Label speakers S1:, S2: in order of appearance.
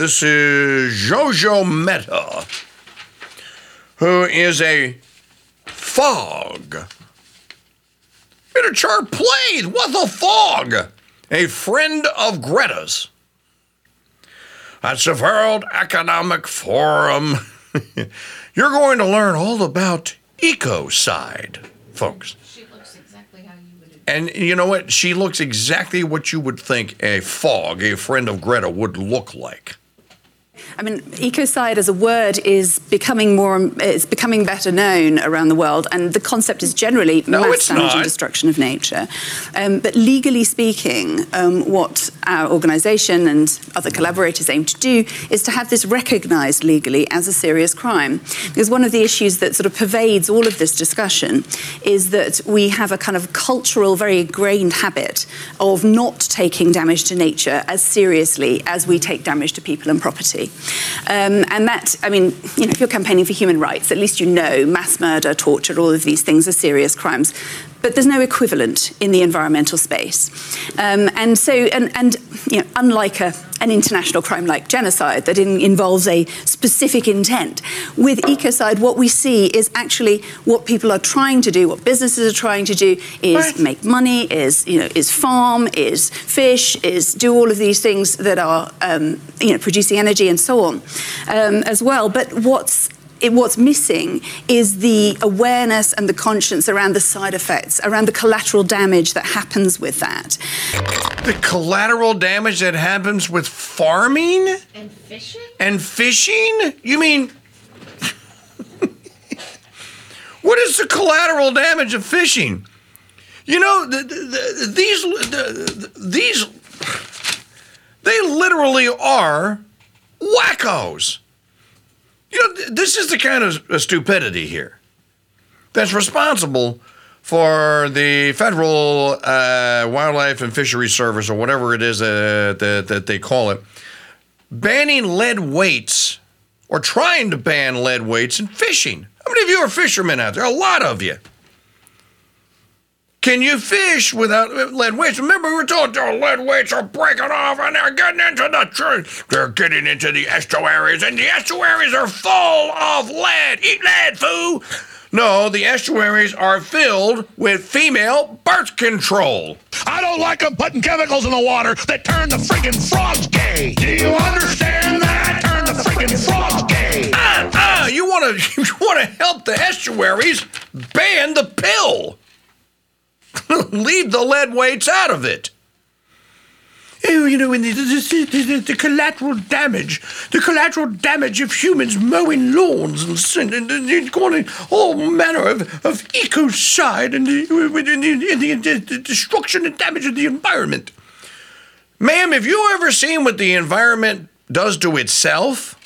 S1: This is Jojo Mehta, who is a fog. Miniature played. What the fog? A friend of Greta's. That's the World Economic Forum. You're going to learn all about ecocide, folks.
S2: She looks exactly how you would.
S1: And you know what? She looks exactly what you would think a fog, a friend of Greta, would look like.
S3: I mean, ecocide as a word is becoming more, it's becoming better known around the world, and the concept is generally
S1: No,
S3: mass damage and destruction of nature. Um, but legally speaking, um, what our organisation and other collaborators aim to do is to have this recognised legally as a serious crime. Because one of the issues that sort of pervades all of this discussion is that we have a kind of cultural, very ingrained habit of not taking damage to nature as seriously as we take damage to people and property. Um, and that, I mean, you know, if you're campaigning for human rights, at least you know mass murder, torture, all of these things are serious crimes. But there's no equivalent in the environmental space. Um, and so, and, and you know, unlike a, an international crime like genocide that in, involves a specific intent, with ecocide, what we see is actually what people are trying to do, what businesses are trying to do, is
S1: Right.
S3: make money, is you know, is farm, is fish, is do all of these things that are um, you know producing energy and so on um, as well. But what's it, what's missing is the awareness and the conscience around the side effects, around the collateral damage that happens with that.
S1: The collateral damage that happens with farming
S2: And fishing?
S1: and fishing? You mean. what is the collateral damage of fishing? You know, the, the, the, these, the, the- these, they literally are wackos. You know, this is the kind of uh, stupidity here that's responsible for the federal uh, wildlife and fisheries service or whatever it is uh, that, that they call it banning lead weights or trying to ban lead weights in fishing. How many of you are fishermen out there? A lot of you can you fish without lead weights? Remember, we were told the lead weights are breaking off and they're getting into the tr- they're getting into the estuaries, and the estuaries are full of lead. Eat lead, foo! No, the estuaries are filled with female birth control.
S4: I don't like them putting chemicals in the water that turn the freaking frogs gay. Do you understand that? Turn the freaking frogs gay.
S1: Ah, ah, you want to you want to help the estuaries? Ban the pill. Leave the lead weights out of it. Oh, you know, and the, the, the, the, collateral damage, the collateral damage of humans mowing lawns and, and, and, and going all manner of, of ecocide and the, and the destruction and damage of the environment. Ma'am, have you ever seen what the environment does to itself?